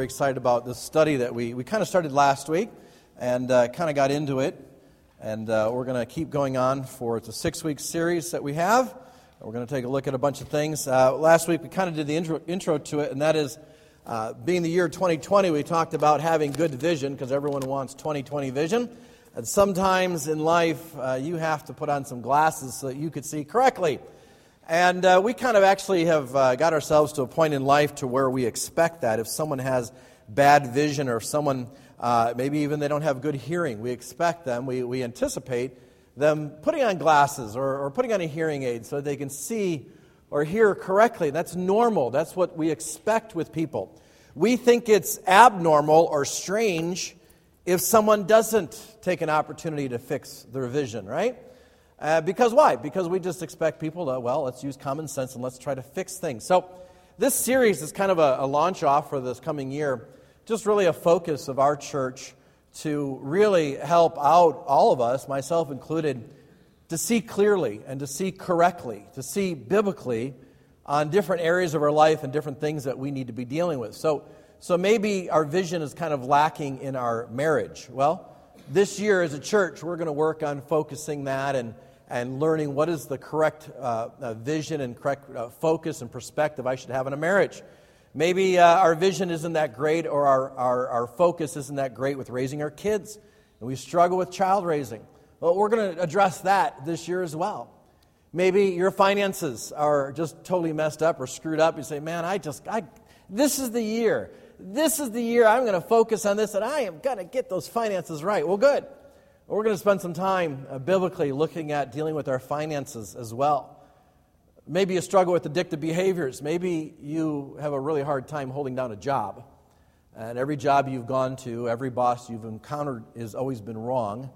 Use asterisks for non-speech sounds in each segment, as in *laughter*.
Very excited about this study that we, we kind of started last week and uh, kind of got into it. And uh, we're going to keep going on for it's a six week series that we have. We're going to take a look at a bunch of things. Uh, last week we kind of did the intro, intro to it, and that is uh, being the year 2020, we talked about having good vision because everyone wants 2020 vision. And sometimes in life, uh, you have to put on some glasses so that you could see correctly. And uh, we kind of actually have uh, got ourselves to a point in life to where we expect that. If someone has bad vision or someone, uh, maybe even they don't have good hearing, we expect them, we, we anticipate them putting on glasses or, or putting on a hearing aid so they can see or hear correctly. That's normal. That's what we expect with people. We think it's abnormal or strange if someone doesn't take an opportunity to fix their vision, right? Uh, because why? Because we just expect people to, well, let's use common sense and let's try to fix things. So, this series is kind of a, a launch off for this coming year, just really a focus of our church to really help out all of us, myself included, to see clearly and to see correctly, to see biblically on different areas of our life and different things that we need to be dealing with. So, so maybe our vision is kind of lacking in our marriage. Well, this year as a church, we're going to work on focusing that and and learning what is the correct uh, uh, vision and correct uh, focus and perspective I should have in a marriage. Maybe uh, our vision isn't that great or our, our, our focus isn't that great with raising our kids, and we struggle with child raising. Well, we're going to address that this year as well. Maybe your finances are just totally messed up or screwed up. You say, man, I just, I, this is the year. This is the year I'm going to focus on this, and I am going to get those finances right. Well, good. We're going to spend some time uh, biblically looking at dealing with our finances as well. Maybe you struggle with addictive behaviors. Maybe you have a really hard time holding down a job. And every job you've gone to, every boss you've encountered has always been wrong.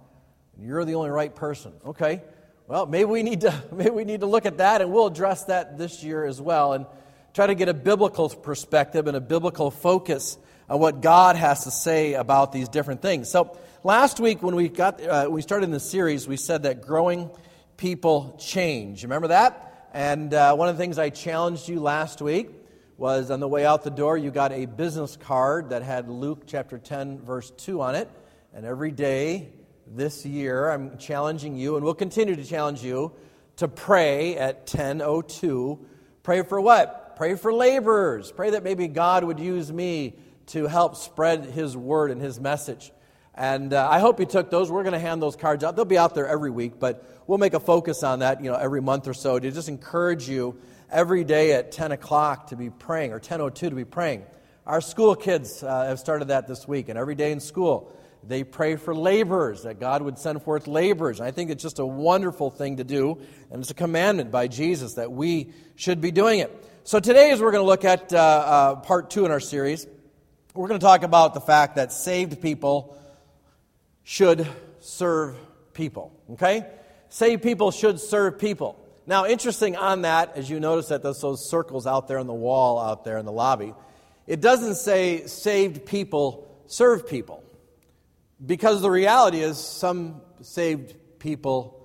And you're the only right person. Okay. Well, maybe we need to *laughs* maybe we need to look at that and we'll address that this year as well and try to get a biblical perspective and a biblical focus on what God has to say about these different things. So, Last week, when we, got, uh, we started in the series, we said that growing people change. Remember that? And uh, one of the things I challenged you last week was on the way out the door, you got a business card that had Luke chapter 10, verse 2 on it. And every day this year, I'm challenging you, and we'll continue to challenge you, to pray at 1002. Pray for what? Pray for laborers. Pray that maybe God would use me to help spread His word and His message. And uh, I hope you took those. We're going to hand those cards out. They'll be out there every week, but we'll make a focus on that, you know, every month or so to just encourage you every day at 10 o'clock to be praying, or 10.02 to be praying. Our school kids uh, have started that this week, and every day in school, they pray for laborers, that God would send forth laborers. I think it's just a wonderful thing to do, and it's a commandment by Jesus that we should be doing it. So today, as we're going to look at uh, uh, part two in our series, we're going to talk about the fact that saved people should serve people. Okay? Saved people should serve people. Now, interesting on that, as you notice that there's those circles out there on the wall out there in the lobby, it doesn't say saved people serve people. Because the reality is, some saved people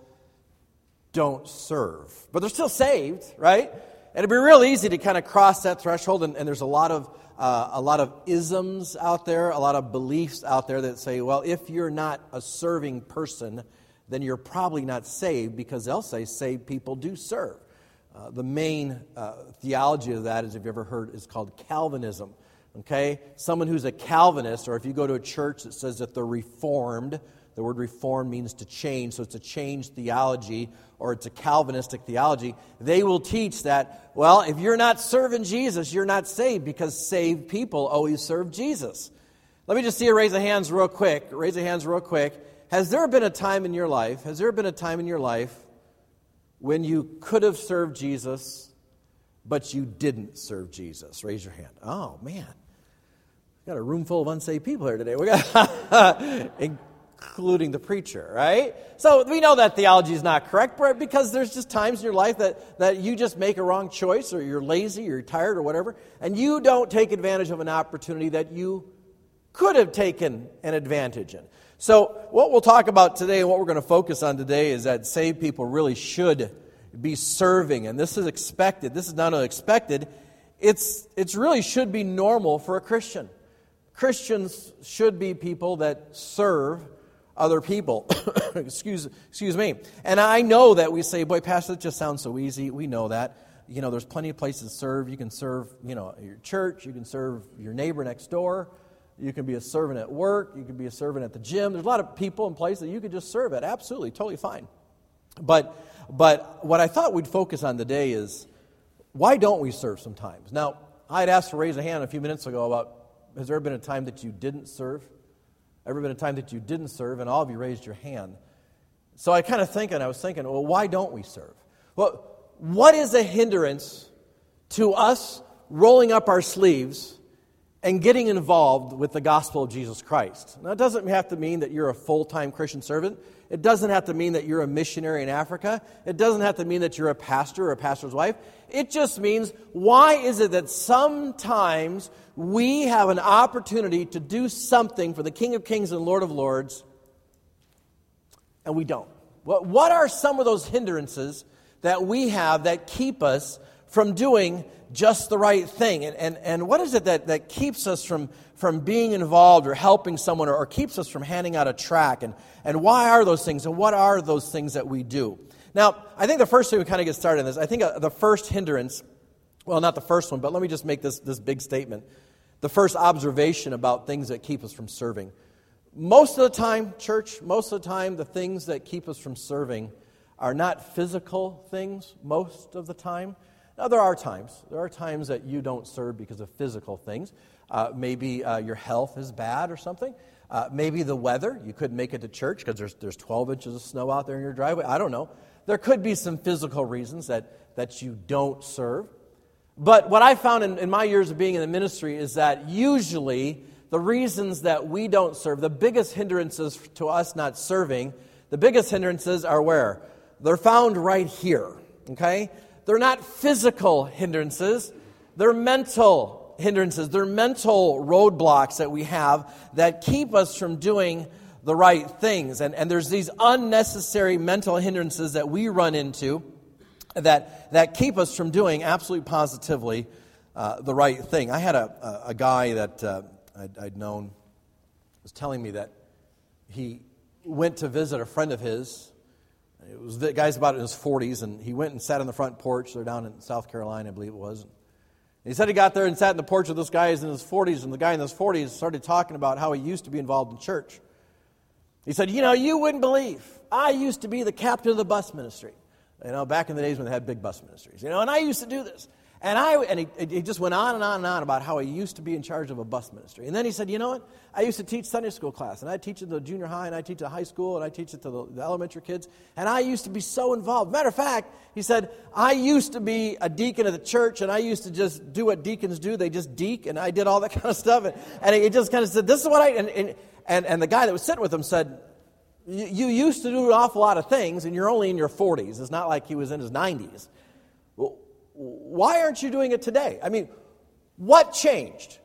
don't serve. But they're still saved, right? And it'd be real easy to kind of cross that threshold, and, and there's a lot of uh, a lot of isms out there, a lot of beliefs out there that say, well, if you're not a serving person, then you're probably not saved because they'll say saved people do serve. Uh, the main uh, theology of that if you've ever heard, is called Calvinism. Okay? Someone who's a Calvinist, or if you go to a church that says that they're reformed, the word reform means to change, so it's a change theology or it's a Calvinistic theology. They will teach that, well, if you're not serving Jesus, you're not saved because saved people always serve Jesus. Let me just see a raise of hands real quick. Raise of hands real quick. Has there been a time in your life, has there been a time in your life when you could have served Jesus, but you didn't serve Jesus? Raise your hand. Oh, man. Got a room full of unsaved people here today. We got, *laughs* including the preacher, right? So we know that theology is not correct because there's just times in your life that, that you just make a wrong choice or you're lazy or you're tired or whatever, and you don't take advantage of an opportunity that you could have taken an advantage in. So, what we'll talk about today and what we're going to focus on today is that saved people really should be serving. And this is expected. This is not only expected, it's, it's really should be normal for a Christian. Christians should be people that serve other people. *coughs* excuse, excuse me. And I know that we say, boy, Pastor, that just sounds so easy. We know that. You know, there's plenty of places to serve. You can serve, you know, your church. You can serve your neighbor next door. You can be a servant at work. You can be a servant at the gym. There's a lot of people and places that you could just serve at. Absolutely, totally fine. But, but what I thought we'd focus on today is why don't we serve sometimes? Now, I had asked to raise a hand a few minutes ago about has there been a time that you didn't serve? Ever been a time that you didn't serve? And all of you raised your hand. So I kind of thinking, I was thinking, well, why don't we serve? Well, what is a hindrance to us rolling up our sleeves and getting involved with the gospel of Jesus Christ. Now, it doesn't have to mean that you're a full time Christian servant. It doesn't have to mean that you're a missionary in Africa. It doesn't have to mean that you're a pastor or a pastor's wife. It just means why is it that sometimes we have an opportunity to do something for the King of Kings and Lord of Lords, and we don't? What are some of those hindrances that we have that keep us from doing just the right thing. And, and, and what is it that, that keeps us from, from being involved or helping someone or, or keeps us from handing out a track? And, and why are those things? And what are those things that we do? Now, I think the first thing we kind of get started on this, I think uh, the first hindrance, well, not the first one, but let me just make this, this big statement. The first observation about things that keep us from serving. Most of the time, church, most of the time, the things that keep us from serving are not physical things, most of the time. Now, there are times. There are times that you don't serve because of physical things. Uh, maybe uh, your health is bad or something. Uh, maybe the weather. You couldn't make it to church because there's, there's 12 inches of snow out there in your driveway. I don't know. There could be some physical reasons that, that you don't serve. But what I found in, in my years of being in the ministry is that usually the reasons that we don't serve, the biggest hindrances to us not serving, the biggest hindrances are where? They're found right here. Okay? They're not physical hindrances, they're mental hindrances. They're mental roadblocks that we have that keep us from doing the right things. And, and there's these unnecessary mental hindrances that we run into that, that keep us from doing absolutely positively uh, the right thing. I had a, a, a guy that uh, I'd, I'd known was telling me that he went to visit a friend of his it was the guy's about in his 40s, and he went and sat on the front porch. They're down in South Carolina, I believe it was. He said he got there and sat in the porch with this guy in his 40s, and the guy in his 40s started talking about how he used to be involved in church. He said, You know, you wouldn't believe. I used to be the captain of the bus ministry. You know, back in the days when they had big bus ministries. You know, and I used to do this. And, I, and he, he just went on and on and on about how he used to be in charge of a bus ministry. And then he said, You know what? I used to teach Sunday school class, and I teach it to the junior high, and I teach it to high school, and I teach it to the, the elementary kids. And I used to be so involved. Matter of fact, he said, I used to be a deacon of the church, and I used to just do what deacons do. They just deek, and I did all that *laughs* kind of stuff. And, and he just kind of said, This is what I. And, and, and, and the guy that was sitting with him said, you used to do an awful lot of things, and you're only in your 40s. It's not like he was in his 90s. Why aren't you doing it today? I mean, what changed?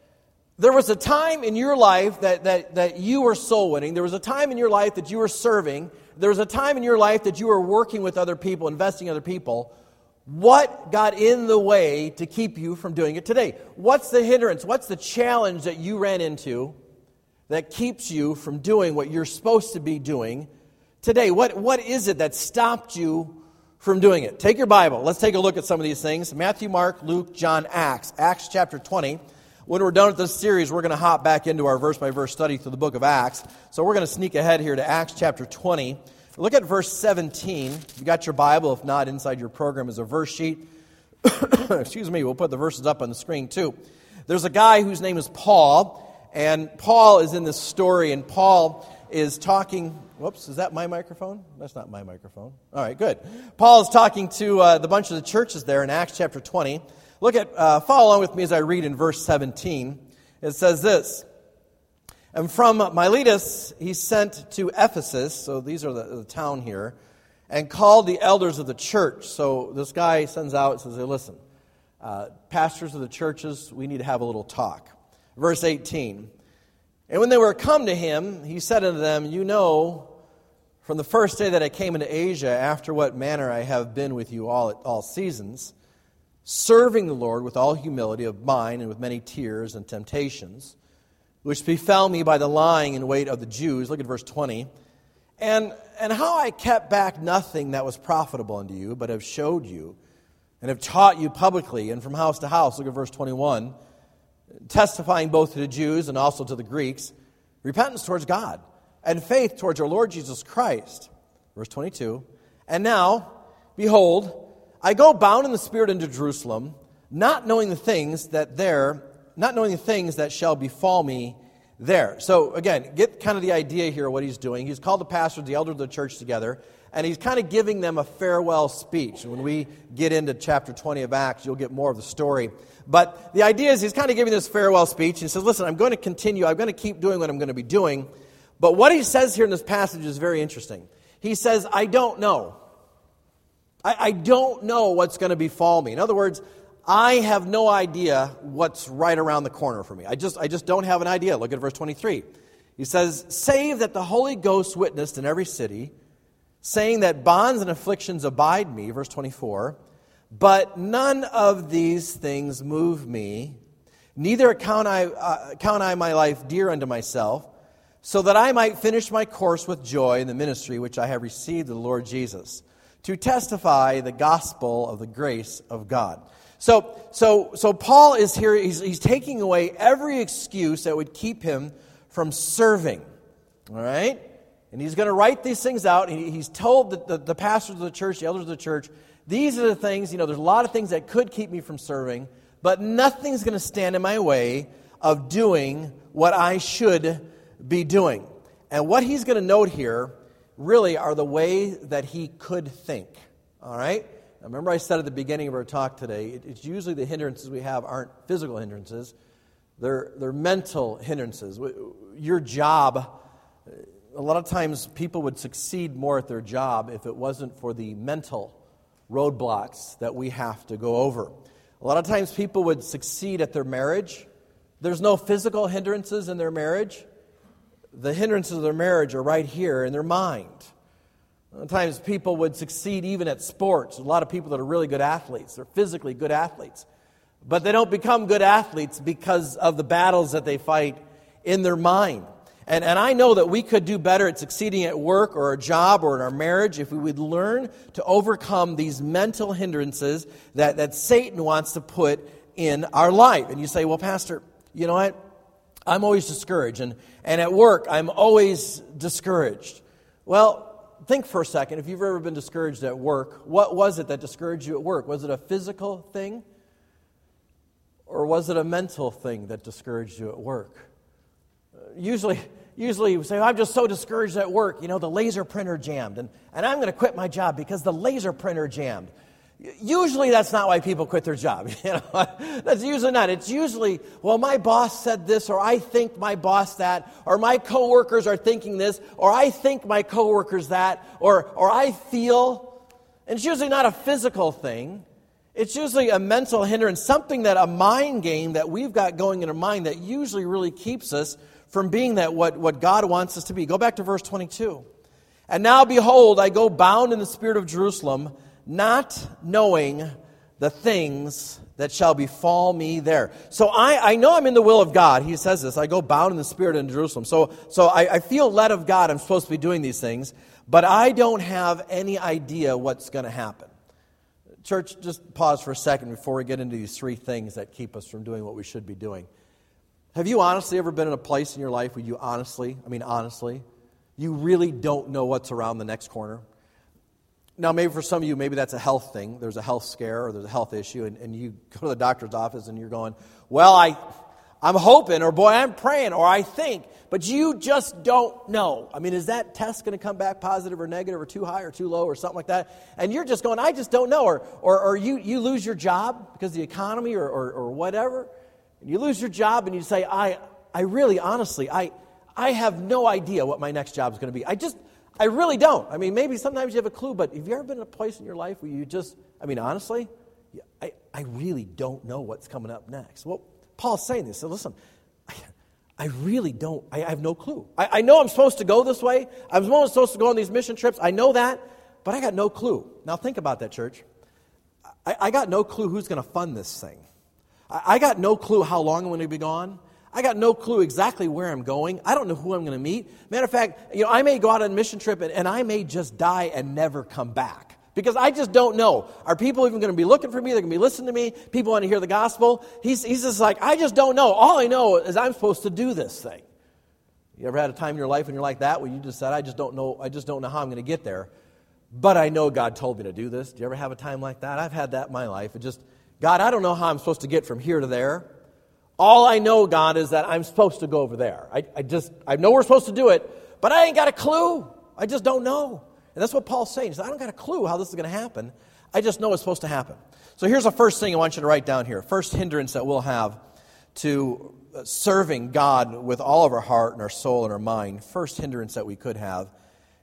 There was a time in your life that, that, that you were soul winning. There was a time in your life that you were serving. There was a time in your life that you were working with other people, investing in other people. What got in the way to keep you from doing it today? What's the hindrance? What's the challenge that you ran into that keeps you from doing what you're supposed to be doing today? What, what is it that stopped you from doing it. Take your Bible. Let's take a look at some of these things Matthew, Mark, Luke, John, Acts. Acts chapter 20. When we're done with this series, we're going to hop back into our verse by verse study through the book of Acts. So we're going to sneak ahead here to Acts chapter 20. Look at verse 17. If you got your Bible, if not, inside your program is a verse sheet. *coughs* Excuse me, we'll put the verses up on the screen too. There's a guy whose name is Paul, and Paul is in this story, and Paul is talking Whoops, is that my microphone? That's not my microphone. All right, good. Paul is talking to uh, the bunch of the churches there in Acts chapter 20. Look at, uh, follow along with me as I read in verse 17. It says this And from Miletus, he sent to Ephesus, so these are the, the town here, and called the elders of the church. So this guy sends out and says, hey, listen, uh, pastors of the churches, we need to have a little talk. Verse 18. And when they were come to him, he said unto them, You know, from the first day that I came into Asia, after what manner I have been with you all at all seasons, serving the Lord with all humility of mind and with many tears and temptations which befell me by the lying in wait of the Jews. Look at verse 20. And, and how I kept back nothing that was profitable unto you, but have showed you and have taught you publicly and from house to house. Look at verse 21. Testifying both to the Jews and also to the Greeks, repentance towards God and faith towards our Lord Jesus Christ. Verse 22. And now, behold, I go bound in the Spirit into Jerusalem, not knowing the things that there not knowing the things that shall befall me there. So, again, get kind of the idea here what he's doing. He's called the pastors, the elders of the church together, and he's kind of giving them a farewell speech. When we get into chapter 20 of Acts, you'll get more of the story. But the idea is he's kind of giving this farewell speech. He says, Listen, I'm going to continue, I'm going to keep doing what I'm going to be doing. But what he says here in this passage is very interesting. He says, I don't know. I, I don't know what's going to befall me. In other words, I have no idea what's right around the corner for me. I just, I just don't have an idea. Look at verse 23. He says, Save that the Holy Ghost witnessed in every city, saying that bonds and afflictions abide me. Verse 24. But none of these things move me, neither count I, uh, count I my life dear unto myself, so that I might finish my course with joy in the ministry which I have received of the Lord Jesus, to testify the gospel of the grace of God. So, so, so Paul is here, he's, he's taking away every excuse that would keep him from serving. All right? And he's going to write these things out. He, he's told the, the, the pastors of the church, the elders of the church, these are the things, you know, there's a lot of things that could keep me from serving, but nothing's going to stand in my way of doing what I should be doing. And what he's going to note here really are the way that he could think. All right? Now, remember, I said at the beginning of our talk today, it, it's usually the hindrances we have aren't physical hindrances, they're, they're mental hindrances. Your job, a lot of times people would succeed more at their job if it wasn't for the mental roadblocks that we have to go over. A lot of times people would succeed at their marriage. There's no physical hindrances in their marriage. The hindrances of their marriage are right here in their mind. Sometimes people would succeed even at sports. A lot of people that are really good athletes, they're physically good athletes. But they don't become good athletes because of the battles that they fight in their mind. And, and I know that we could do better at succeeding at work or a job or in our marriage if we would learn to overcome these mental hindrances that, that Satan wants to put in our life. And you say, well, Pastor, you know what? I'm always discouraged. And, and at work, I'm always discouraged. Well, think for a second if you've ever been discouraged at work, what was it that discouraged you at work? Was it a physical thing? Or was it a mental thing that discouraged you at work? Usually, usually you say, oh, I'm just so discouraged at work. You know, the laser printer jammed, and, and I'm going to quit my job because the laser printer jammed. Usually, that's not why people quit their job. *laughs* You know, that's usually not. It's usually, well, my boss said this, or I think my boss that, or my coworkers are thinking this, or I think my coworkers that, or or I feel. And it's usually not a physical thing. It's usually a mental hindrance, something that a mind game that we've got going in our mind that usually really keeps us from being that what, what God wants us to be. Go back to verse 22. And now behold, I go bound in the spirit of Jerusalem not knowing the things that shall befall me there. So I, I know I'm in the will of God. He says this. I go bound in the Spirit in Jerusalem. So, so I, I feel led of God. I'm supposed to be doing these things, but I don't have any idea what's going to happen. Church, just pause for a second before we get into these three things that keep us from doing what we should be doing. Have you honestly ever been in a place in your life where you honestly, I mean, honestly, you really don't know what's around the next corner? Now, maybe for some of you, maybe that's a health thing. There's a health scare or there's a health issue, and, and you go to the doctor's office and you're going, Well, I, I'm hoping, or boy, I'm praying, or I think, but you just don't know. I mean, is that test going to come back positive or negative or too high or too low or something like that? And you're just going, I just don't know. Or, or, or you, you lose your job because of the economy or, or, or whatever. And you lose your job and you say, I, I really, honestly, I, I have no idea what my next job is going to be. I just, I really don't. I mean, maybe sometimes you have a clue, but have you ever been in a place in your life where you just, I mean, honestly, I, I really don't know what's coming up next? Well, Paul's saying this. So listen, *laughs* I, really don't, I, I have no clue. I, I know I'm supposed to go this way. I'm supposed to go on these mission trips. I know that, but I got no clue. Now think about that, church. I, I got no clue who's going to fund this thing. I, got no clue how long I'm going to be gone. I got no clue exactly where I'm going. I don't know who I'm going to meet. Matter of fact, you know, I may go out on a mission trip and, and I may just die and never come back because I just don't know. Are people even going to be looking for me? They're going to be listening to me. People want to hear the gospel. He's, he's just like, I just don't know. All I know is I'm supposed to do this thing. You ever had a time in your life when you're like that where you just said, I just don't know, I just don't know how I'm going to get there, but I know God told me to do this. Do you ever have a time like that? I've had that in my life. It just, God, I don't know how I'm supposed to get from here to there. All I know, God, is that I'm supposed to go over there. I, I just, I know we're supposed to do it, but I ain't got a clue. I just don't know. And that's what Paul's saying. He says, I don't got a clue how this is going to happen. I just know it's supposed to happen. So here's the first thing I want you to write down here. First hindrance that we'll have to uh, serving God with all of our heart and our soul and our mind. First hindrance that we could have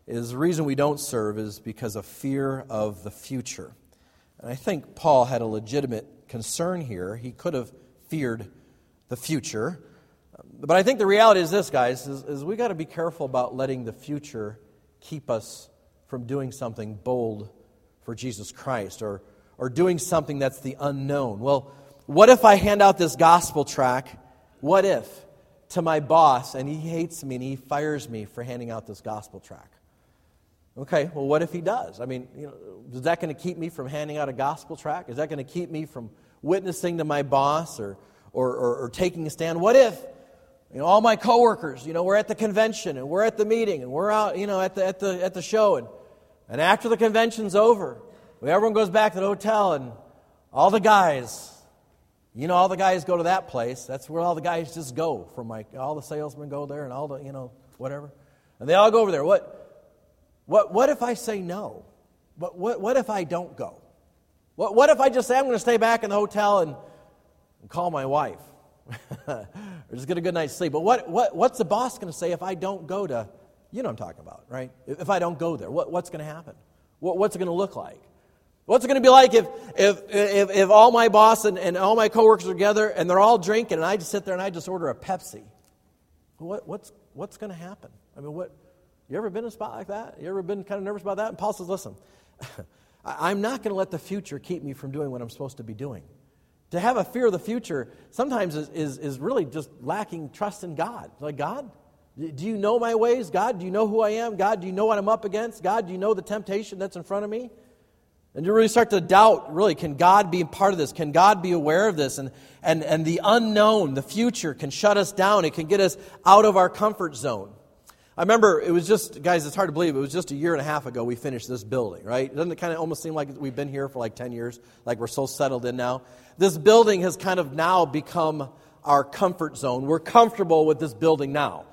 is the reason we don't serve is because of fear of the future. And I think Paul had a legitimate concern here. He could have feared the future. But I think the reality is this, guys, is, is we got to be careful about letting the future keep us from doing something bold for Jesus Christ or, or doing something that's the unknown. Well, what if I hand out this gospel track? What if to my boss and he hates me and he fires me for handing out this gospel track? Okay, well, what if he does? I mean, you know, is that going to keep me from handing out a gospel track? Is that going to keep me from witnessing to my boss or or, or, or taking a stand. What if, you know, all my coworkers, you know, we're at the convention and we're at the meeting and we're out, you know, at the, at the, at the show. And, and after the convention's over, everyone goes back to the hotel and all the guys, you know, all the guys go to that place. That's where all the guys just go from my, all the salesmen go there and all the, you know, whatever. And they all go over there. What, what, what if I say no? What, what, what if I don't go? What, what if I just say I'm going to stay back in the hotel and and call my wife *laughs* or just get a good night's sleep. But what, what, what's the boss going to say if I don't go to, you know what I'm talking about, right? If I don't go there, what, what's going to happen? What, what's it going to look like? What's it going to be like if, if, if, if all my boss and, and all my coworkers are together and they're all drinking and I just sit there and I just order a Pepsi? What, what's, what's going to happen? I mean, what, you ever been in a spot like that? You ever been kind of nervous about that? And Paul says, listen, *laughs* I'm not going to let the future keep me from doing what I'm supposed to be doing. To have a fear of the future sometimes is, is, is really just lacking trust in God. Like, God, do you know my ways? God, do you know who I am? God, do you know what I'm up against? God, do you know the temptation that's in front of me? And you really start to doubt, really, can God be part of this? Can God be aware of this? And, and, and the unknown, the future, can shut us down. It can get us out of our comfort zone. I remember it was just, guys, it's hard to believe, it was just a year and a half ago we finished this building, right? Doesn't it kind of almost seem like we've been here for like 10 years, like we're so settled in now? This building has kind of now become our comfort zone. We're comfortable with this building now.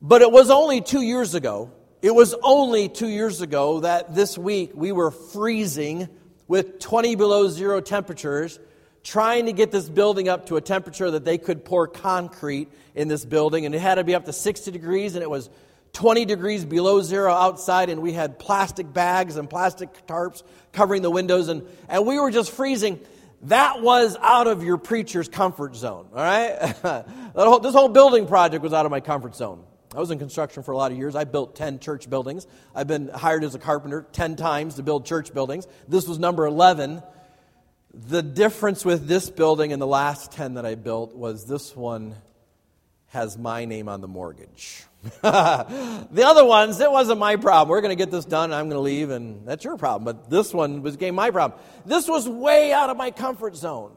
But it was only two years ago, it was only two years ago that this week we were freezing with 20 below zero temperatures trying to get this building up to a temperature that they could pour concrete in this building. And it had to be up to 60 degrees, and it was 20 degrees below zero outside, and we had plastic bags and plastic tarps covering the windows, and, and we were just freezing. That was out of your preacher's comfort zone, all right? *laughs* whole, this whole building project was out of my comfort zone. I was in construction for a lot of years. I built 10 church buildings. I've been hired as a carpenter 10 times to build church buildings. This was number 11. The difference with this building and the last 10 that I built was this one has my name on the mortgage. *laughs* the other ones, it wasn't my problem. We're going to get this done and I'm going to leave, and that's your problem. But this one was became my problem. This was way out of my comfort zone.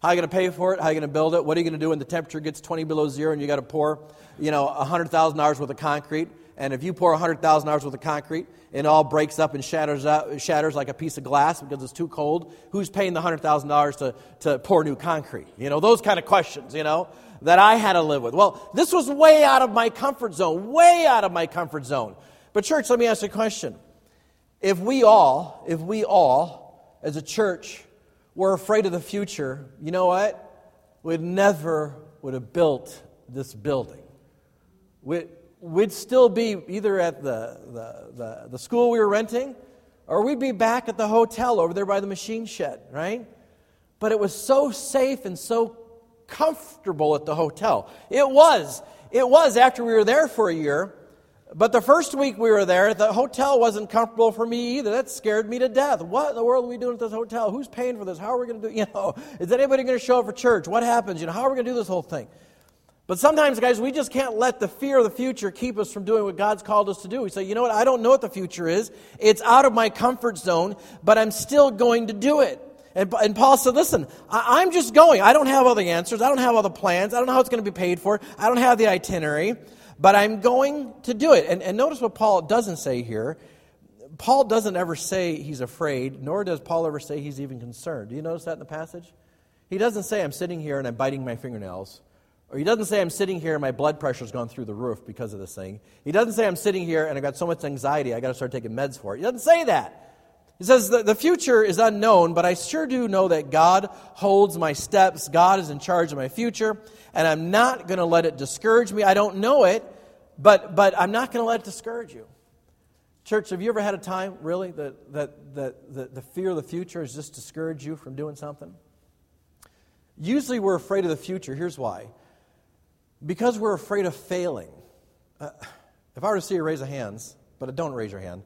How are you going to pay for it? How are you going to build it? What are you going to do when the temperature gets 20 below zero and you got to pour, you know, $100,000 worth of concrete? And if you pour $100,000 worth of concrete, it all breaks up and shatters, out, shatters like a piece of glass because it's too cold. Who's paying the $100,000 to, to pour new concrete? You know, those kind of questions, you know, that I had to live with. Well, this was way out of my comfort zone, way out of my comfort zone. But, church, let me ask you a question. If we all, if we all, as a church, were afraid of the future, you know what? We'd never would have built this building. We'd, we'd still be either at the, the, the, the school we were renting or we'd be back at the hotel over there by the machine shed, right? But it was so safe and so comfortable at the hotel. It was. It was after we were there for a year. But the first week we were there, the hotel wasn't comfortable for me either. That scared me to death. What in the world are we doing at this hotel? Who's paying for this? How are we going to do? *laughs* You know, is anybody going to show up for church? What happens? You know, how are we going to do this whole thing? But sometimes, guys, we just can't let the fear of the future keep us from doing what God's called us to do. We say, you know what? I don't know what the future is. It's out of my comfort zone, but I'm still going to do it. And, and Paul said, listen, I, I'm just going. I don't have all the answers. I don't have all the plans. I don't know how it's going to be paid for. I don't have the itinerary but I'm going to do it. And, and notice what Paul doesn't say here. Paul doesn't ever say he's afraid, nor does Paul ever say he's even concerned. Do you notice that in the passage? He doesn't say, I'm sitting here and I'm biting my fingernails. Or he doesn't say, I'm sitting here and my blood pressure's gone through the roof because of this thing. He doesn't say, I'm sitting here and I've got so much anxiety, I got to start taking meds for it. He doesn't say that. He says, the, the future is unknown, but I sure do know that God holds my steps. God is in charge of my future and I'm not going to let it discourage me. I don't know it, but, but I'm not going to let it discourage you. Church, have you ever had a time, really, that, that, that, that the fear of the future has just discouraged you from doing something? Usually we're afraid of the future. Here's why because we're afraid of failing. Uh, if I were to see you raise a hands, but don't raise your hand,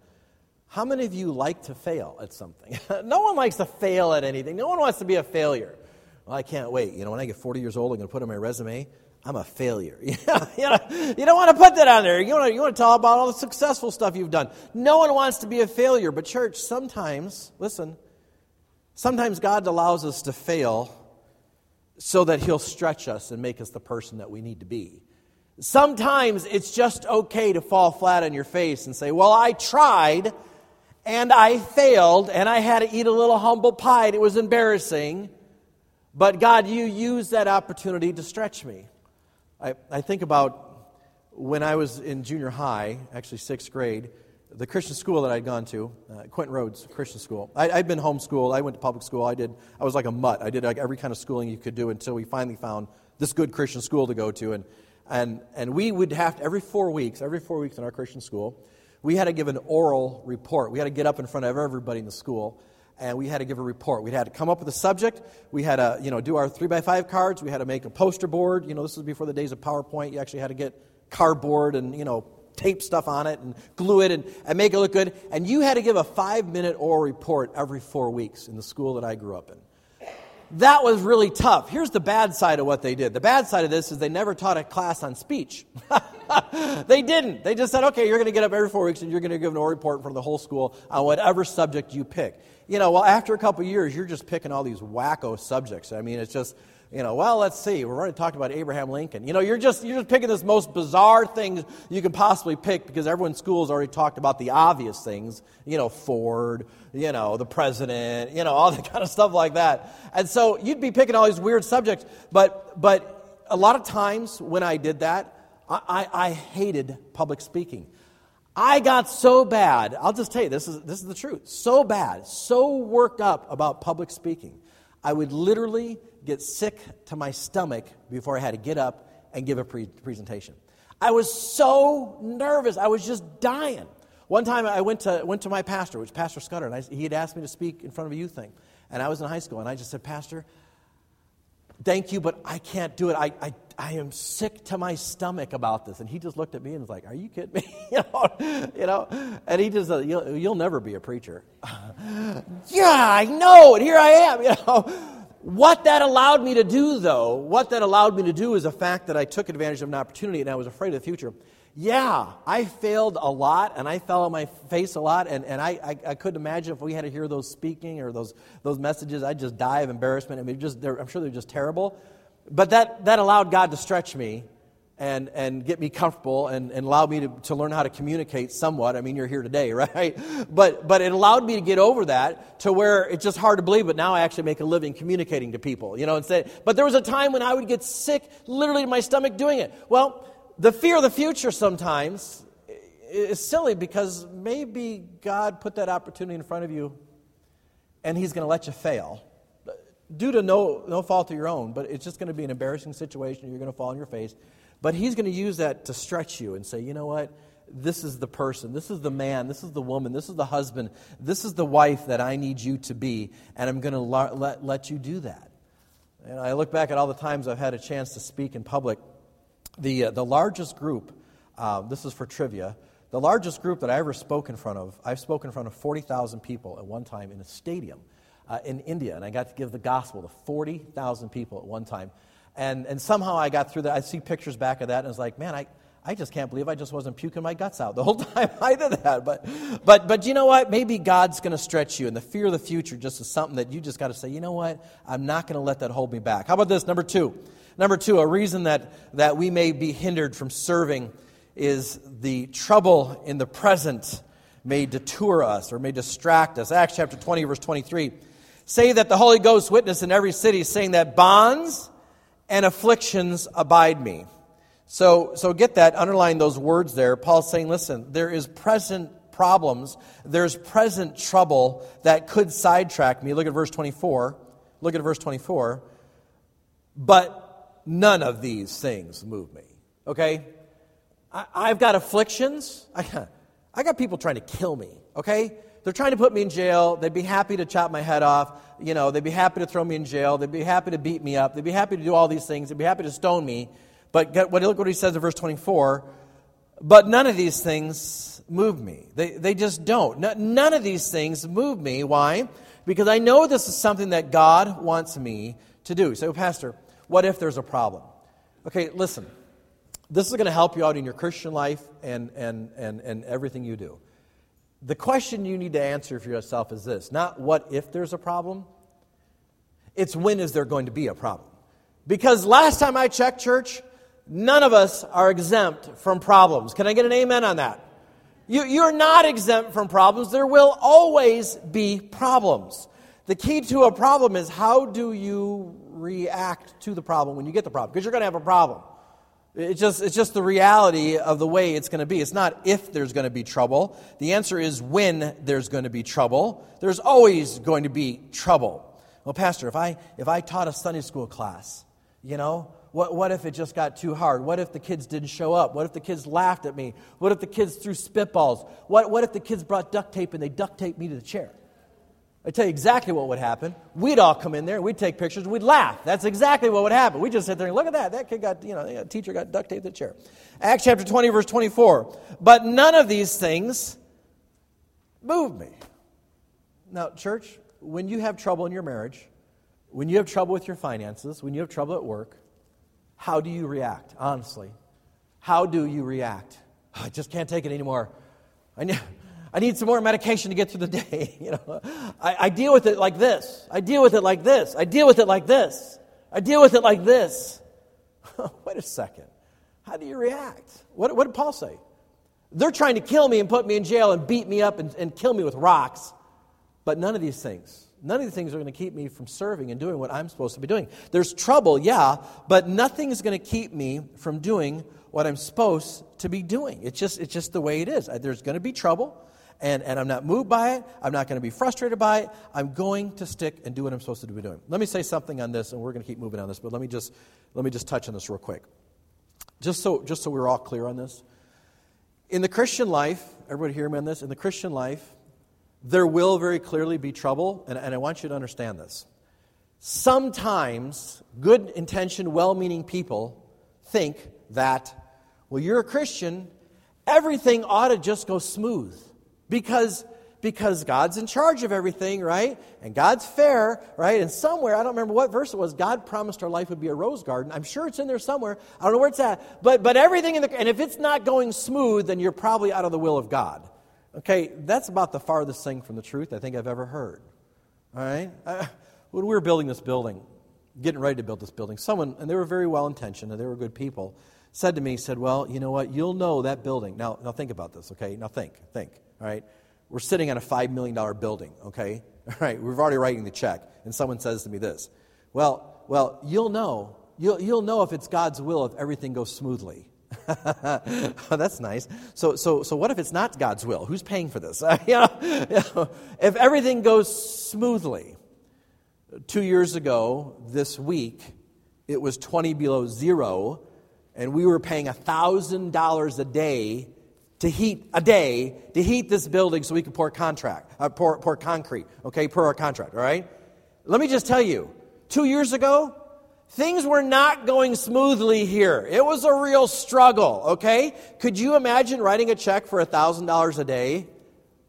how many of you like to fail at something? *laughs* no one likes to fail at anything. No one wants to be a failure. Well, I can't wait. You know, when I get 40 years old, I'm going to put on my resume, I'm a failure. *laughs* you, know, you don't want to put that on there. You want, to, you want to talk about all the successful stuff you've done. No one wants to be a failure. But, church, sometimes, listen, sometimes God allows us to fail so that He'll stretch us and make us the person that we need to be. Sometimes it's just okay to fall flat on your face and say, Well, I tried and I failed and I had to eat a little humble pie. It was embarrassing. But God, you used that opportunity to stretch me. I, I think about when I was in junior high, actually sixth grade, the Christian school that I'd gone to, uh, Quentin Rhodes Christian School. I, had been homeschooled. I went to public school. I did. I was like a mutt. I did like every kind of schooling you could do until we finally found this good Christian school to go to. And and and we would have to, every four weeks, every four weeks in our Christian school, we had to give an oral report. We had to get up in front of everybody in the school and we had to give a report. We had to come up with a subject. We had to, you know, do our three by five cards. We had to make a poster board. You know, this was before the days of PowerPoint. You actually had to get cardboard and, you know, tape stuff on it and glue it and, and make it look good. And you had to give a five minute oral report every four weeks in the school that I grew up in. That was really tough. Here's the bad side of what they did. The bad side of this is they never taught a class on speech. *laughs* they didn't. They just said, okay, you're going to get up every four weeks and you're going to give an oral report from the whole school on whatever subject you pick you know, well, after a couple years, you're just picking all these wacko subjects. I mean, it's just, you know, well, let's see. We're already talking about Abraham Lincoln. You know, you're just you're just picking this most bizarre things you can possibly pick because everyone in school has already talked about the obvious things. You know, Ford. You know, the president. You know, all *laughs* the kind of stuff like that. And so you'd be picking all these weird subjects. But but a lot of times when I did that, I, I, I hated public speaking. I got so bad, I'll just tell you, this is, this is the truth, so bad, so worked up about public speaking, I would literally get sick to my stomach before I had to get up and give a pre- presentation. I was so nervous, I was just dying. One time I went to, went to my pastor, which Pastor Scudder, and I, he had asked me to speak in front of a youth thing. And I was in high school, and I just said, Pastor, thank you, but I can't do it. I, I, I am sick to my stomach about this. And he just looked at me and was like, Are you kidding me? *laughs* you, know, you know? And he just said, you'll, you'll never be a preacher. *laughs* yeah, I know. And here I am. You know? What that allowed me to do, though, what that allowed me to do is the fact that I took advantage of an opportunity and I was afraid of the future. Yeah, I failed a lot and I fell on my face a lot, and, and I, I, I, couldn't imagine if we had to hear those speaking or those, those messages, I'd just die of embarrassment. I mean, just, I'm sure they're just terrible. But that, that allowed God to stretch me and, and get me comfortable and, and allow me to, to learn how to communicate somewhat. I mean, you're here today, *laughs* right? But, but it allowed me to get over that to where it's just hard to believe, but now I actually make a living communicating to people, you know, instead. But there was a time when I would get sick, literally in my stomach doing it. Well, the fear of the future sometimes is silly because maybe God put that opportunity in front of you and He's going to let you fail due to no, no fault of your own, but it's just going to be an embarrassing situation. You're going to fall on your face. But He's going to use that to stretch you and say, you know what? This is the person, this is the man, this is the woman, this is the husband, this is the wife that I need you to be, and I'm going to let, let you do that. And I look back at all the times I've had a chance to speak in public. The, uh, the largest group, uh, this is for trivia, the largest group that I ever spoke in front of, I've spoken in front of 40,000 people at one time in a stadium uh, in India, and I got to give the gospel to 40,000 people at one time. And, and somehow I got through that. I see pictures back of that, and it's like, man, I, I just can't believe I just wasn't puking my guts out the whole *laughs* time I did that. But, but, but you know what? Maybe God's going to stretch you, and the fear of the future just is something that you just got to say, you know what? I'm not going to let that hold me back. How about this? Number two. Number two, a reason that, that we may be hindered from serving is the trouble in the present may detour us or may distract us. Acts chapter 20, verse 23 say that the Holy Ghost witness in every city, saying that bonds and afflictions abide me. So, so get that, underline those words there. Paul's saying, listen, there is present problems, there's present trouble that could sidetrack me. Look at verse 24. Look at verse 24. But none of these things move me. Okay? I, have got afflictions. I, *laughs* I got people trying to kill me. Okay? They're trying to put me in jail. They'd be happy to chop my head off. You know, they'd be happy to throw me in jail. They'd be happy to beat me up. They'd be happy to do all these things. They'd be happy to stone me. But get, what, look what he says in verse 24. But none of these things move me. They, they just don't. none of these things move me. Why? Because I know this is something that God wants me to do. So, Pastor, what if there's a problem? Okay, listen. This is going to help you out in your Christian life and, and, and, and everything you do. The question you need to answer for yourself is this not what if there's a problem, it's when is there going to be a problem. Because last time I checked, church, none of us are exempt from problems. Can I get an amen on that? You, you're not exempt from problems. There will always be problems. The key to a problem is how do you react to the problem when you get the problem? Because you're going to have a problem. It's just, it's just the reality of the way it's going to be. It's not if there's going to be trouble. The answer is when there's going to be trouble. There's always going to be trouble. Well, Pastor, if I, if I taught a Sunday school class, you know, what, what if it just got too hard? What if the kids didn't show up? What if the kids laughed at me? What if the kids threw spitballs? What, what if the kids brought duct tape and they duct taped me to the chair? I tell you exactly what would happen. We'd all come in there, we'd take pictures, we'd laugh. That's exactly what would happen. We'd just sit there and look at that. That kid got, you know, the teacher got duct taped to the chair. Acts chapter 20, verse 24. But none of these things move me. Now, church, when you have trouble in your marriage, when you have trouble with your finances, when you have trouble at work, how do you react, honestly? How do you react? *sighs* I just can't take it anymore. I know. I need some more medication to get through the *laughs* day. you know, I, I deal with it like this. I deal with it like this. I deal with it like this. I deal with it like this. *laughs* Wait a second. How do you react? What, what did Paul say? They're trying to kill me and put me in jail and beat me up and, and kill me with rocks. But none of these things, none of these things are going to keep me from serving and doing what I'm supposed to be doing. There's trouble, yeah, but nothing is going to keep me from doing what I'm supposed to be doing. It's just, it's just the way it is. Uh, there's going to be trouble and, and I'm not moved by it. I'm not going to be frustrated by it. I'm going to stick and do what I'm supposed to be doing. Let me say something on this, and we're going to keep moving on this, but let me just, let me just touch on this real quick. Just so, just so we're all clear on this. In the Christian life, everybody hear me on this? In the Christian life, there will very clearly be trouble, and, and I want you to understand this. Sometimes good intentioned, well meaning people think that, well, you're a Christian, everything ought to just go smooth. Because, because God's in charge of everything, right? And God's fair, right? And somewhere, I don't remember what verse it was, God promised our life would be a rose garden. I'm sure it's in there somewhere. I don't know where it's at. But, but everything in the, and if it's not going smooth, then you're probably out of the will of God. Okay, that's about the farthest thing from the truth I think I've ever heard. All right? Uh, when we were building this building, getting ready to build this building, someone, and they were very well intentioned and they were good people, said to me, said, Well, you know what? You'll know that building. Now, now think about this, okay? Now think, think. All right? We're sitting on a $5 million building, okay? All *laughs* right, we're already writing the check. And someone says to me this Well, well, you'll know. You'll, you'll know if it's God's will if everything goes smoothly. *laughs* oh, that's nice. So, so, so what if it's not God's will? Who's paying for this? *laughs* you, know, you know, if everything goes smoothly, two years ago this week, it was 20 below zero and we were paying $1,000 a day to heat a day to heat this building so we can pour contract uh, pour, pour concrete okay per our contract all right? Let me just tell you two years ago things were not going smoothly here. It was a real struggle okay? Could you imagine writing a check for $1000 a day?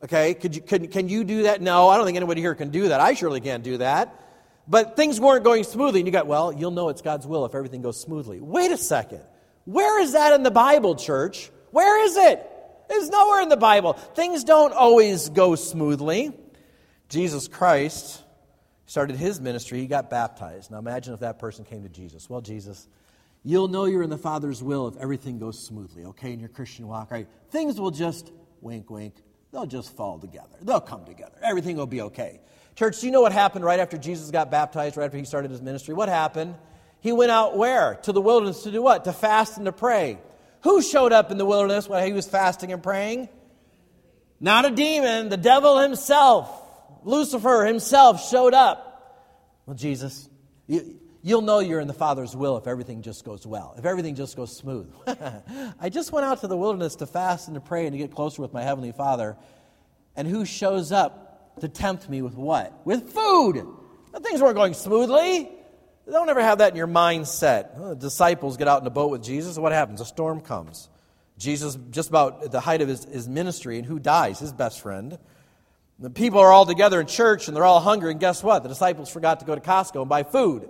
Okay could you, could, can you do that? No i don't think anybody here can do that. I surely can't do that. But things weren't going smoothly and you got well you'll know it's god's will if everything goes smoothly. Wait a second. Where is that in the bible church? Where is it it's nowhere in the Bible. Things don't always go smoothly. Jesus Christ started his ministry, he got baptized. Now imagine if that person came to Jesus. Well, Jesus, you'll know you're in the Father's will if everything goes smoothly, okay, in your Christian walk, right? Things will just, wink, wink, they'll just fall together. They'll come together. Everything will be okay. Church, do you know what happened right after Jesus got baptized, right after he started his ministry? What happened? He went out where? To the wilderness to do what? To fast and to pray. Who showed up in the wilderness while he was fasting and praying? Not a demon, the devil himself. Lucifer himself showed up. Well, Jesus, you, will know you're in the Father's will if everything just goes well, if everything just goes smooth. *laughs* I just went out to the wilderness to fast and to pray and to get closer with my Heavenly Father. And who shows up to tempt me with what? With food. Now, things weren't going smoothly. Don't ever have that in your mindset. Oh, the disciples get out in a boat with Jesus. What happens? A storm comes. Jesus, just about at the height of his, his ministry, and who dies? His best friend. The people are all together in church and they're all hungry, and guess what? The disciples forgot to go to Costco and buy food.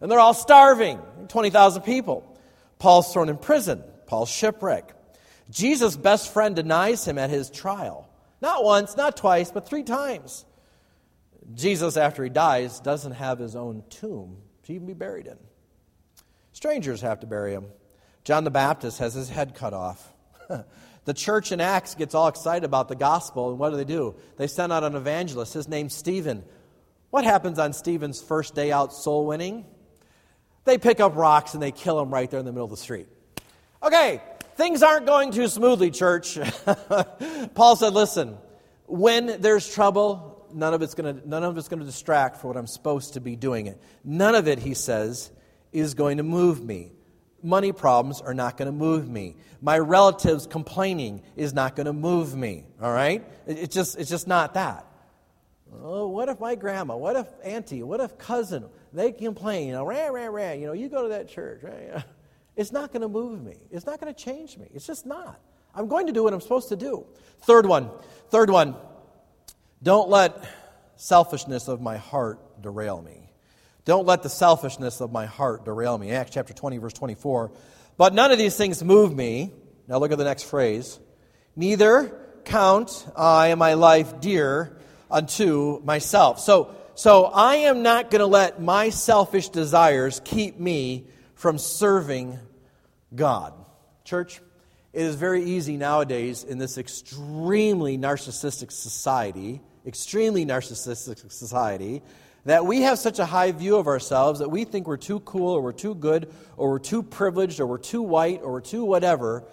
And they're all starving 20,000 people. Paul's thrown in prison. Paul's shipwreck. Jesus' best friend denies him at his trial. Not once, not twice, but three times. Jesus, after he dies, doesn't have his own tomb to even be buried in. Strangers have to bury him. John the Baptist has his head cut off. *laughs* the church in Acts gets all excited about the gospel, and what do they do? They send out an evangelist. His name's Stephen. What happens on Stephen's first day out soul winning? They pick up rocks and they kill him right there in the middle of the street. Okay, things aren't going too smoothly, church. *laughs* Paul said, listen, when there's trouble, none of it's going to none of it's going to distract for what I'm supposed to be doing it. None of it, he says, is going to move me. Money problems are not going to move me. My relatives complaining is not going to move me. All right? It, it's just it's just not that. Oh, what if my grandma, what if auntie, what if cousin, they complain, you know, rah, rah, rah, you know, you go to that church? *laughs* It's not going to move me. It's not going to change me. It's just not. I'm going to do what I'm supposed to do. Third one. Third one. Don't let selfishness of my heart derail me. Don't let the selfishness of my heart derail me. Acts chapter 20, verse 24. But none of these things move me. Now look at the next phrase. Neither count I my life dear unto myself. So, so I am not going to let my selfish desires keep me from serving God. Church, it is very easy nowadays in this extremely narcissistic society extremely narcissistic society that we have such a high view of ourselves that we think we're too cool or we're too good or we're too privileged or we're too white or we're too whatever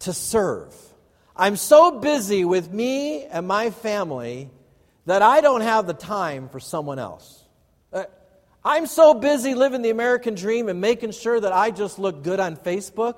to serve. I'm so busy with me and my family that I don't have the time for someone else. Uh, I'm so busy living the American dream and making sure that I just look good on Facebook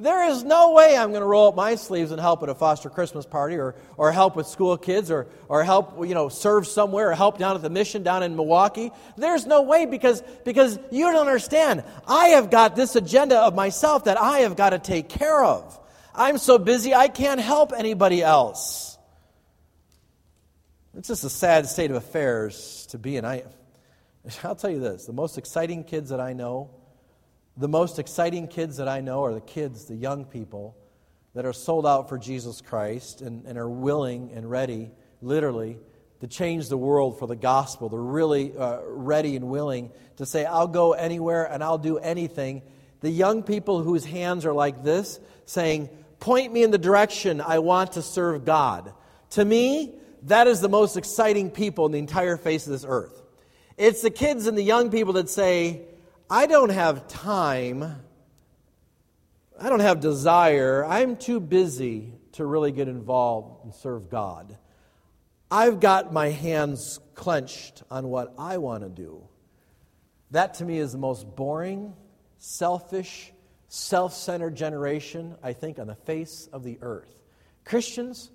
there is no way I'm going to roll up my sleeves and help at a foster Christmas party or, or help with school kids or, or help, you know, serve somewhere or help down at the mission down in Milwaukee. There's no way because, because you don't understand. I have got this agenda of myself that I have got to take care of. I'm so busy I can't help anybody else. It's just a sad state of affairs to be in. I, I'll tell you this the most exciting kids that I know the most exciting kids that I know are the kids, the young people, that are sold out for Jesus Christ and, and are willing and ready, literally, to change the world for the gospel. They're really uh, ready and willing to say, I'll go anywhere and I'll do anything. The young people whose hands are like this, saying, Point me in the direction I want to serve God. To me, that is the most exciting people in the entire face of this earth. It's the kids and the young people that say, I don't have time. I don't have desire. I'm too busy to really get involved and serve God. I've got my hands clenched on what I want to do. That to me is the most boring, selfish, self centered generation, I think, on the face of the earth. Christians,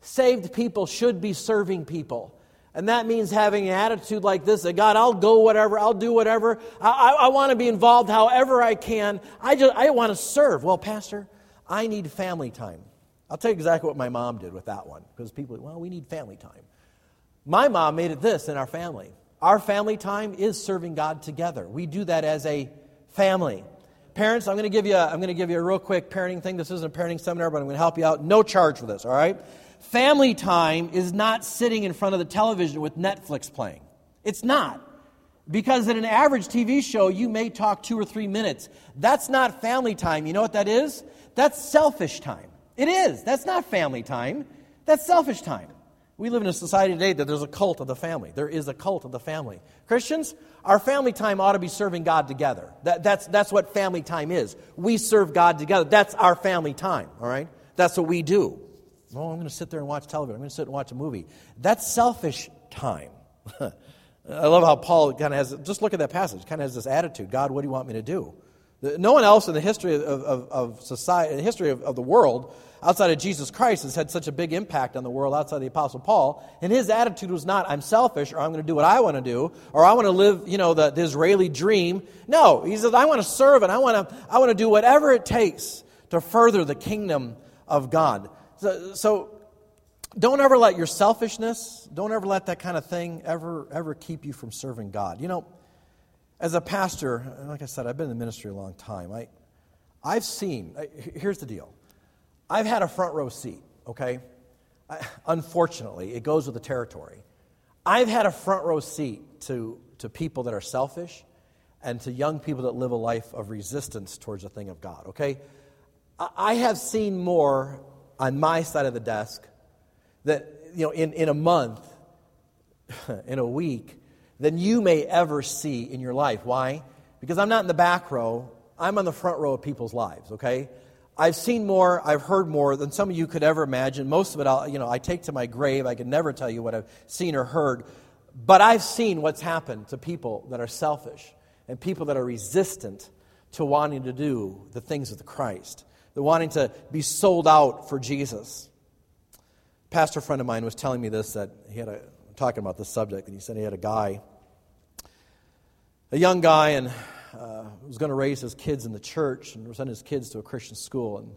saved people should be serving people. And that means having an attitude like this that God, I'll go whatever, I'll do whatever. I, I, I want to be involved however I can. I just I want to serve. Well, Pastor, I need family time. I'll tell you exactly what my mom did with that one. Because people, well, we need family time. My mom made it this in our family. Our family time is serving God together. We do that as a family. Parents, I'm going to give you a, I'm going to give you a real quick parenting thing. This isn't a parenting seminar, but I'm going to help you out. No charge for this, all right? Family time is not sitting in front of the television with Netflix playing. It's not. Because in an average TV show, you may talk two or three minutes. That's not family time. You know what that is? That's selfish time. It is. That's not family time. That's selfish time. We live in a society today that there's a cult of the family. There is a cult of the family. Christians, our family time ought to be serving God together. That, that's, that's what family time is. We serve God together. That's our family time, all right? That's what we do. Oh, I'm going to sit there and watch television. I'm going to sit and watch a movie. That's selfish time. *laughs* I love how Paul kind of has, just look at that passage, kind of has this attitude God, what do you want me to do? No one else in the history of, of, of society, the history of, of the world, outside of Jesus Christ, has had such a big impact on the world outside of the Apostle Paul. And his attitude was not, I'm selfish, or I'm going to do what I want to do, or I want to live, you know, the, the Israeli dream. No, he says, I want to serve and I want to, I want to do whatever it takes to further the kingdom of God. So, so don't ever let your selfishness, don't ever let that kind of thing ever, ever keep you from serving God. You know, as a pastor, like I said, I've been in the ministry a long time. I, I've seen, here's the deal I've had a front row seat, okay? I, unfortunately, it goes with the territory. I've had a front row seat to, to people that are selfish and to young people that live a life of resistance towards the thing of God, okay? I have seen more on my side of the desk that, you know, in, in a month, *laughs* in a week, than you may ever see in your life. Why? Because I'm not in the back row, I'm on the front row of people's lives, okay? I've seen more, I've heard more than some of you could ever imagine. Most of it, I'll, you know, I take to my grave. I can never tell you what I've seen or heard. But I've seen what's happened to people that are selfish and people that are resistant to wanting to do the things of the Christ. They're wanting to be sold out for Jesus. A pastor friend of mine was telling me this that he had a talking about this subject, and he said he had a guy, a young guy, and uh, was going to raise his kids in the church and send his kids to a Christian school. And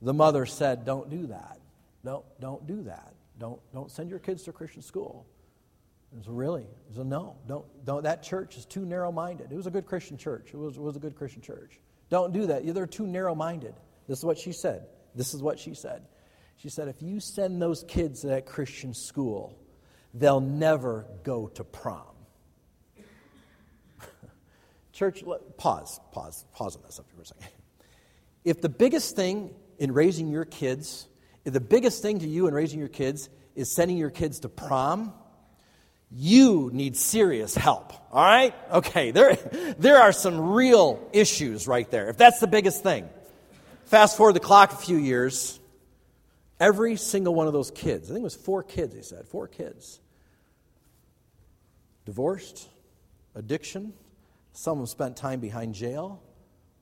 the mother said, "Don't do that. Don't don't do that. Don't don't send your kids to a Christian school." He said, really? He said, no, don't, don't, that church is too narrow minded. It was a good Christian church. It was, it was a good Christian church. Don't do that. They're too narrow minded. This is what she said. This is what she said. She said, if you send those kids to that Christian school, they'll never go to prom. *laughs* Church, pause, pause, pause on that up for a second. If the biggest thing in raising your kids, if the biggest thing to you in raising your kids is sending your kids to prom, you need serious help. All right? Okay, there, there are some real issues right there. If that's the biggest thing. Fast forward the clock a few years, every single one of those kids, I think it was four kids, he said, four kids, divorced, addiction, some of them spent time behind jail.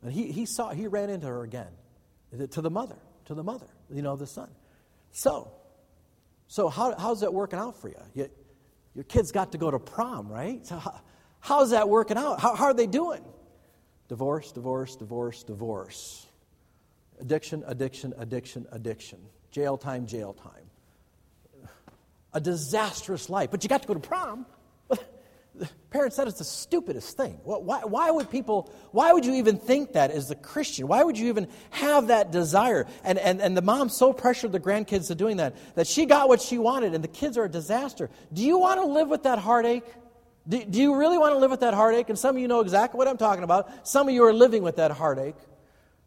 And he, he saw, he ran into her again, to the mother, to the mother, you know, the son. So, so how, how's that working out for you? you your kids got to go to prom, right? So how, how's that working out? How, how are they doing? Divorce, divorce, divorce, divorce. Addiction, addiction, addiction, addiction. Jail time, jail time. A disastrous life. But you got to go to prom. Parents said it's the stupidest thing. Why, why, would people, why would you even think that as a Christian? Why would you even have that desire? And, and, and the mom so pressured the grandkids to doing that that she got what she wanted and the kids are a disaster. Do you want to live with that heartache? Do, do you really want to live with that heartache? And some of you know exactly what I'm talking about. Some of you are living with that heartache.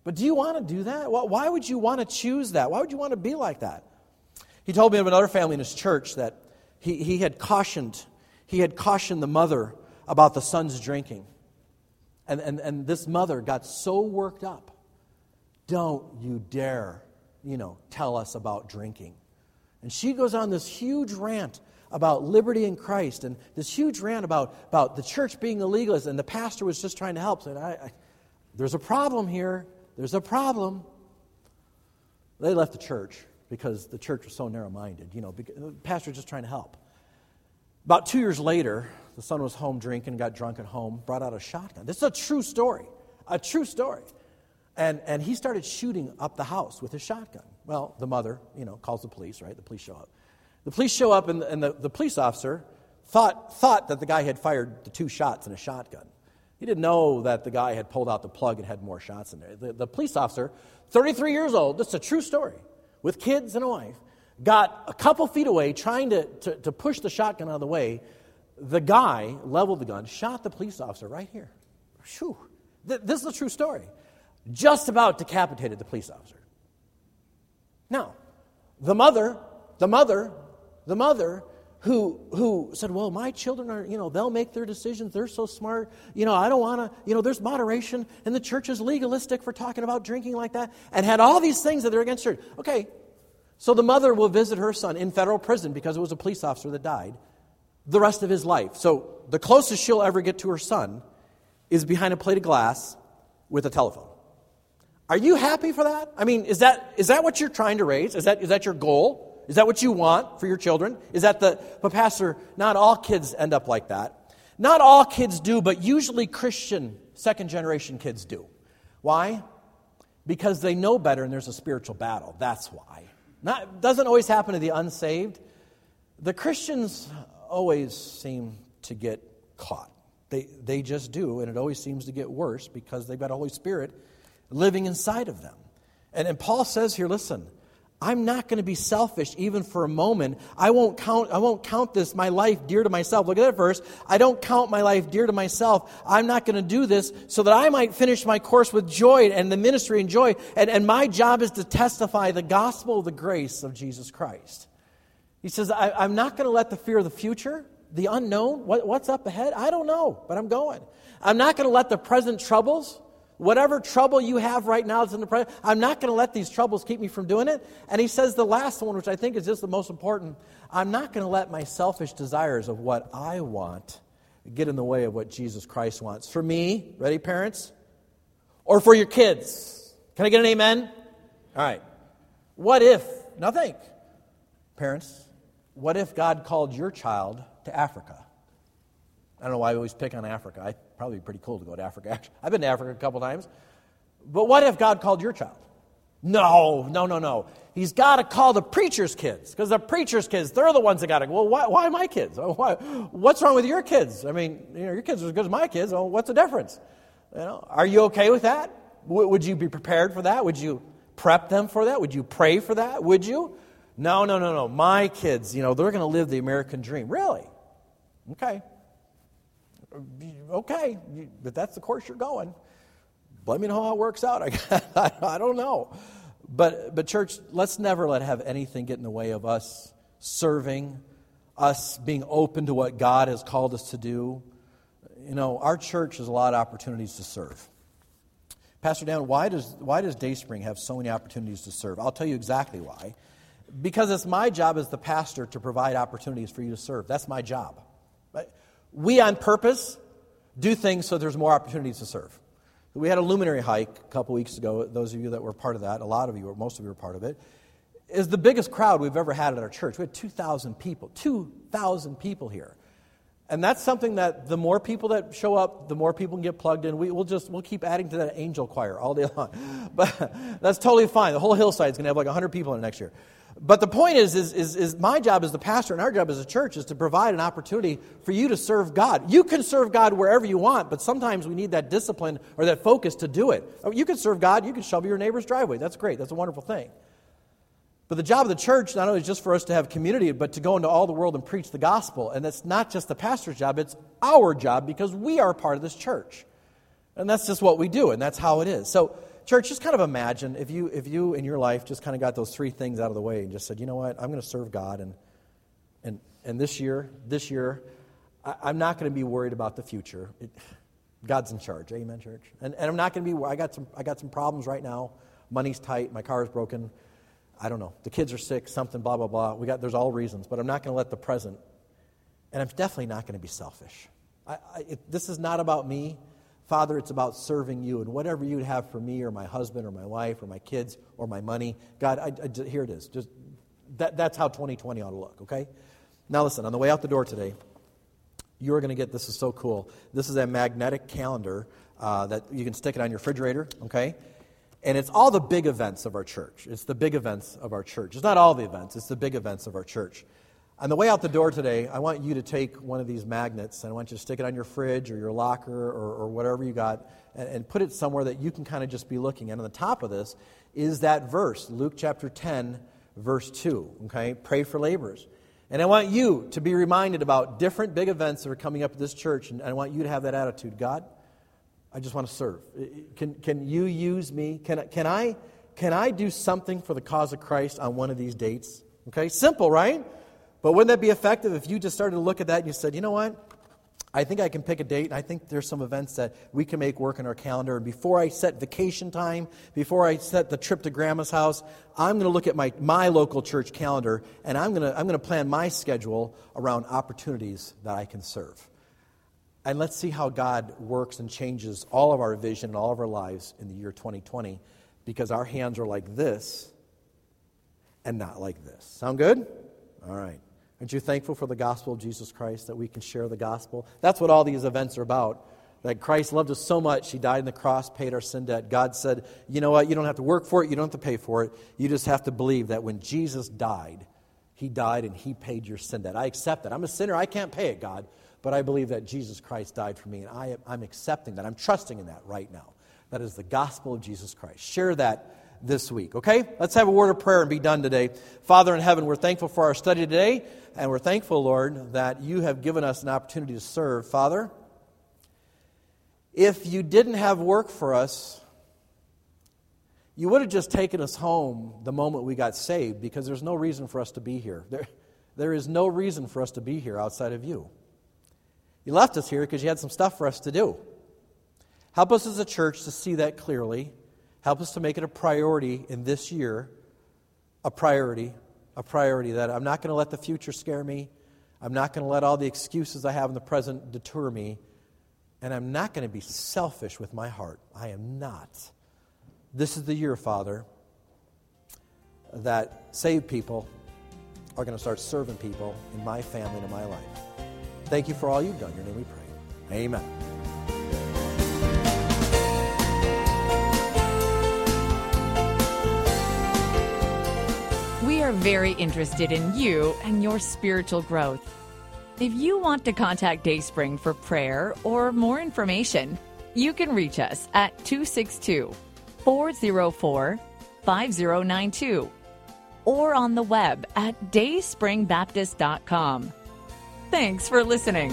But do you want to do that? Why would you want to choose that? Why would you want to be like that? He told me of another family in his church that he, he had cautioned he had cautioned the mother about the son's drinking. And, and, and this mother got so worked up. Don't you dare, you know, tell us about drinking. And she goes on this huge rant about liberty in Christ and this huge rant about, about the church being illegalist, and the pastor was just trying to help. Said, I, I, There's a problem here. There's a problem. They left the church because the church was so narrow minded. You know, the uh, pastor was just trying to help. About two years later, the son was home drinking, got drunk at home, brought out a shotgun. This is a true story, a true story. And, and he started shooting up the house with his shotgun. Well, the mother, you know, calls the police, right? The police show up. The police show up, and, and the, the police officer thought, thought that the guy had fired the two shots in a shotgun. He didn't know that the guy had pulled out the plug and had more shots in there. The, the police officer, 33 years old, this is a true story, with kids and a wife, got a couple feet away trying to, to, to push the shotgun out of the way. The guy leveled the gun, shot the police officer right here. This is a true story. Just about decapitated the police officer. Now, the mother, the mother, the mother who, who said, Well, my children are, you know, they'll make their decisions. They're so smart. You know, I don't want to, you know, there's moderation, and the church is legalistic for talking about drinking like that, and had all these things that they're against her. Okay, so the mother will visit her son in federal prison because it was a police officer that died the rest of his life. So the closest she'll ever get to her son is behind a plate of glass with a telephone. Are you happy for that? I mean, is that, is that what you're trying to raise? Is that, is that your goal? Is that what you want for your children? Is that the, but Pastor, not all kids end up like that. Not all kids do, but usually Christian second generation kids do. Why? Because they know better and there's a spiritual battle. That's why. Not, doesn't always happen to the unsaved. The Christians always seem to get caught. They, they just do, and it always seems to get worse because they've got a Holy Spirit living inside of them. And, and Paul says here, listen, I'm not going to be selfish even for a moment. I won't count, I won't count this, my life dear to myself. Look at that verse. I don't count my life dear to myself. I'm not going to do this so that I might finish my course with joy and the ministry and joy. And, and my job is to testify the gospel of the grace of Jesus Christ. He says, I, am not going to let the fear of the future, the unknown, what, what's up ahead, I don't know, but I'm going. I'm not going to let the present troubles, Whatever trouble you have right now that's in the present, I'm not going to let these troubles keep me from doing it. And he says the last one, which I think is just the most important I'm not going to let my selfish desires of what I want get in the way of what Jesus Christ wants. For me, ready, parents? Or for your kids? Can I get an amen? All right. What if, now think, parents, what if God called your child to Africa? I don't know why I always pick on Africa. I probably be pretty cool to go to Africa. Actually, I've been to Africa a couple times. But what if God called your child? No, no, no, no. He's got to call the preacher's kids because the preacher's kids, they're the ones that got to go. Well, why, why my kids? Oh, why, what's wrong with your kids? I mean, you know, your kids are as good as my kids. What's the difference? You know, are you okay with that? W- would you be prepared for that? Would you prep them for that? Would you pray for that? Would you? No, no, no, no. My kids, you know, they're going to live the American dream. Really? Okay Uh, okay, but that's the course you're going. Let me know how it works out. I, *laughs* I don't know. But, but, church, let's never let have anything get in the way of us serving, us being open to what God has called us to do. You know, our church has a lot of opportunities to serve. Pastor Dan, why does, why does Dayspring have so many opportunities to serve? I'll tell you exactly why. Because it's my job as the pastor to provide opportunities for you to serve. That's my job. We, on purpose, do things so there's more opportunities to serve. We had a luminary hike a couple weeks ago. Those of you that were part of that, a lot of you, or most of you were part of it, is the biggest crowd we've ever had at our church. We had 2,000 people. 2,000 people here. And that's something that the more people that show up, the more people can get plugged in. We, will just we'll keep adding to that angel choir all day *laughs* long. But that's totally fine. The whole hillside is going to have like 100 people in it next year. But the point is, is, is, is, my job as the pastor and our job as a church is to provide an opportunity for you to serve God. You can serve God wherever you want, but sometimes we need that discipline or that focus to do it. Oh, you can serve God, you can shovel your neighbor's driveway. That's great, that's a wonderful thing. But the job of the church not only is just for us to have community, but to go into all the world and preach the gospel. And that's not just the pastor's job, it's our job because we are part of this church. And that's just what we do, and that's how it is. So, church, just kind of imagine if you, if you in your life just kind of got those three things out of the way and just said, you know what, I'm going to serve God. And, and, and this year, this year, I, am not going to be worried about the future. It, God's in charge. Amen, church. And, and I'm not going to be, I got, some, I got some problems right now. Money's tight. My car is broken. I don't know. The kids are sick, something, blah, blah, blah. We got, there's all reasons. But I'm not going to let the present, and I'm definitely not going to be selfish. I, I, it, this is not about me Father, it's about serving you and whatever you'd have for me or my husband or my wife or my kids or my money. God, I, I, here it is. Just that, that's how 2020 ought to look, okay? Now, listen, on the way out the door today, you're going to get this is so cool. This is a magnetic calendar uh, that you can stick it on your refrigerator, okay? And it's all the big events of our church. It's the big events of our church. It's not all the events, it's the big events of our church. On the way out the door today, I want you to take one of these magnets and I want you to stick it on your fridge or your locker or, or whatever you got and, and put it somewhere that you can kind of just be looking. And on the top of this is that verse, Luke chapter 10, verse 2. Okay? Pray for laborers. And I want you to be reminded about different big events that are coming up at this church, and I want you to have that attitude. God, I just want to serve. Can, can you use me? Can, can, I, can I do something for the cause of Christ on one of these dates? Okay? Simple, right? But wouldn't that be effective if you just started to look at that and you said, you know what? I think I can pick a date, and I think there's some events that we can make work in our calendar. And before I set vacation time, before I set the trip to grandma's house, I'm going to look at my, my local church calendar, and I'm going, to, I'm going to plan my schedule around opportunities that I can serve. And let's see how God works and changes all of our vision and all of our lives in the year 2020, because our hands are like this and not like this. Sound good? All right. Aren't you thankful for the gospel of Jesus Christ that we can share the gospel? That's what all these events are about. That Christ loved us so much, He died on the cross, paid our sin debt. God said, You know what? You don't have to work for it, you don't have to pay for it. You just have to believe that when Jesus died, He died and He paid your sin debt. I accept that. I'm a sinner, I can't pay it, God, but I believe that Jesus Christ died for me, and I, I'm accepting that. I'm trusting in that right now. That is the gospel of Jesus Christ. Share that this week. Okay? Let's have a word of prayer and be done today. Father in heaven, we're thankful for our study today, and we're thankful, Lord, that you have given us an opportunity to serve. Father, if you didn't have work for us, you would have just taken us home the moment we got saved because there's no reason for us to be here. There, there is no reason for us to be here outside of you. You left us here because you had some stuff for us to do. Help us as a church to see that clearly Help us to make it a priority in this year, a priority, a priority that I'm not going to let the future scare me. I'm not going to let all the excuses I have in the present deter me. And I'm not going to be selfish with my heart. I am not. This is the year, Father, that saved people are going to start serving people in my family and in my life. Thank you for all you've done. Your name we pray. Amen. Are very interested in you and your spiritual growth. If you want to contact Dayspring for prayer or more information, you can reach us at 262 404 5092 or on the web at dayspringbaptist.com. Thanks for listening.